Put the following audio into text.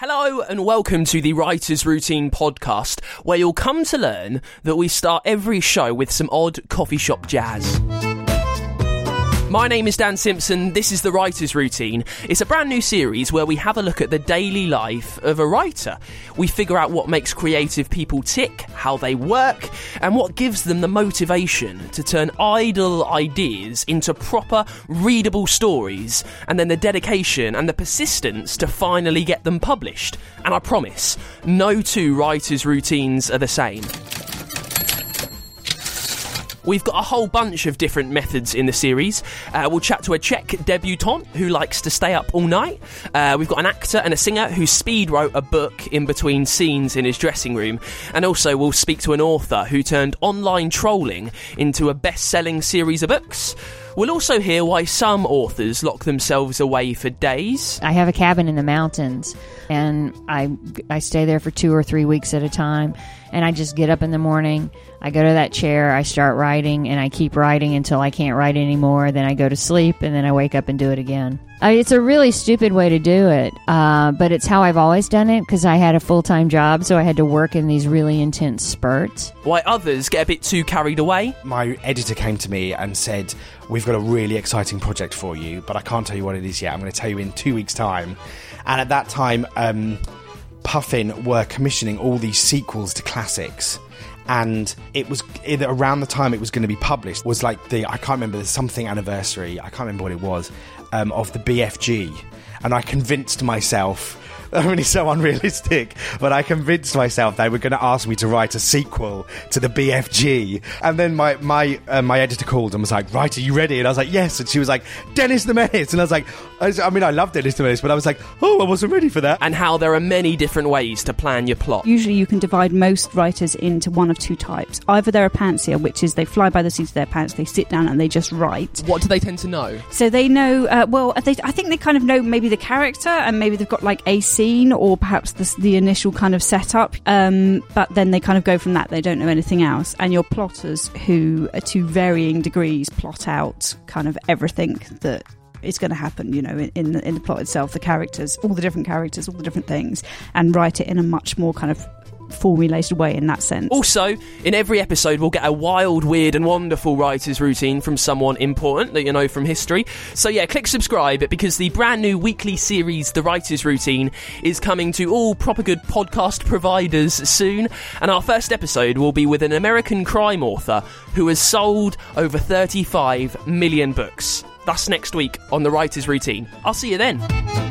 Hello and welcome to the Writer's Routine podcast, where you'll come to learn that we start every show with some odd coffee shop jazz. My name is Dan Simpson. This is the Writer's Routine. It's a brand new series where we have a look at the daily life of a writer. We figure out what makes creative people tick, how they work, and what gives them the motivation to turn idle ideas into proper, readable stories, and then the dedication and the persistence to finally get them published. And I promise, no two writers' routines are the same. We've got a whole bunch of different methods in the series. Uh, we'll chat to a Czech debutante who likes to stay up all night. Uh, we've got an actor and a singer who speed wrote a book in between scenes in his dressing room. And also, we'll speak to an author who turned online trolling into a best selling series of books. We'll also hear why some authors lock themselves away for days. I have a cabin in the mountains and I I stay there for 2 or 3 weeks at a time and I just get up in the morning, I go to that chair, I start writing and I keep writing until I can't write anymore, then I go to sleep and then I wake up and do it again. I it's a really stupid way to do it, uh, but it's how I've always done it because I had a full time job, so I had to work in these really intense spurts. Why others get a bit too carried away. My editor came to me and said, We've got a really exciting project for you, but I can't tell you what it is yet. I'm going to tell you in two weeks' time. And at that time, um, Puffin were commissioning all these sequels to classics. And it was it, around the time it was going to be published was like the I can't remember the something anniversary I can't remember what it was um, of the BFG, and I convinced myself I mean, it's so unrealistic. But I convinced myself they were going to ask me to write a sequel to the BFG. And then my my uh, my editor called and was like, "Right, are you ready?" And I was like, "Yes." And she was like, "Dennis the Menace," and I was like, I, was, I mean, I love Dennis the Menace, but I was like, "Oh, I wasn't ready for that." And how there are many different ways to plan your plot. Usually, you can divide most writers into one of two types. Either they're a pantser, which is they fly by the seat of their pants, they sit down and they just write. What do they tend to know? So they know. Uh, well, they, I think they kind of know maybe the character, and maybe they've got like a scene or perhaps the, the initial kind of setup. Um, but then they kind of go from that. They don't know anything else. And your plotters, who to varying degrees plot out kind of everything that is going to happen, you know, in, in the, in the plot itself, the characters, all the different characters, all the different things, and write it in a much more kind of formulated way in that sense. Also, in every episode, we'll get a wild, weird, and wonderful writer's routine from someone important that you know from history. So, yeah, click subscribe because the brand new weekly series, The Writer's Routine, is coming to all proper good podcast providers soon. And our first episode will be with an American crime author who has sold over 35 million books. That's next week on The Writer's Routine. I'll see you then.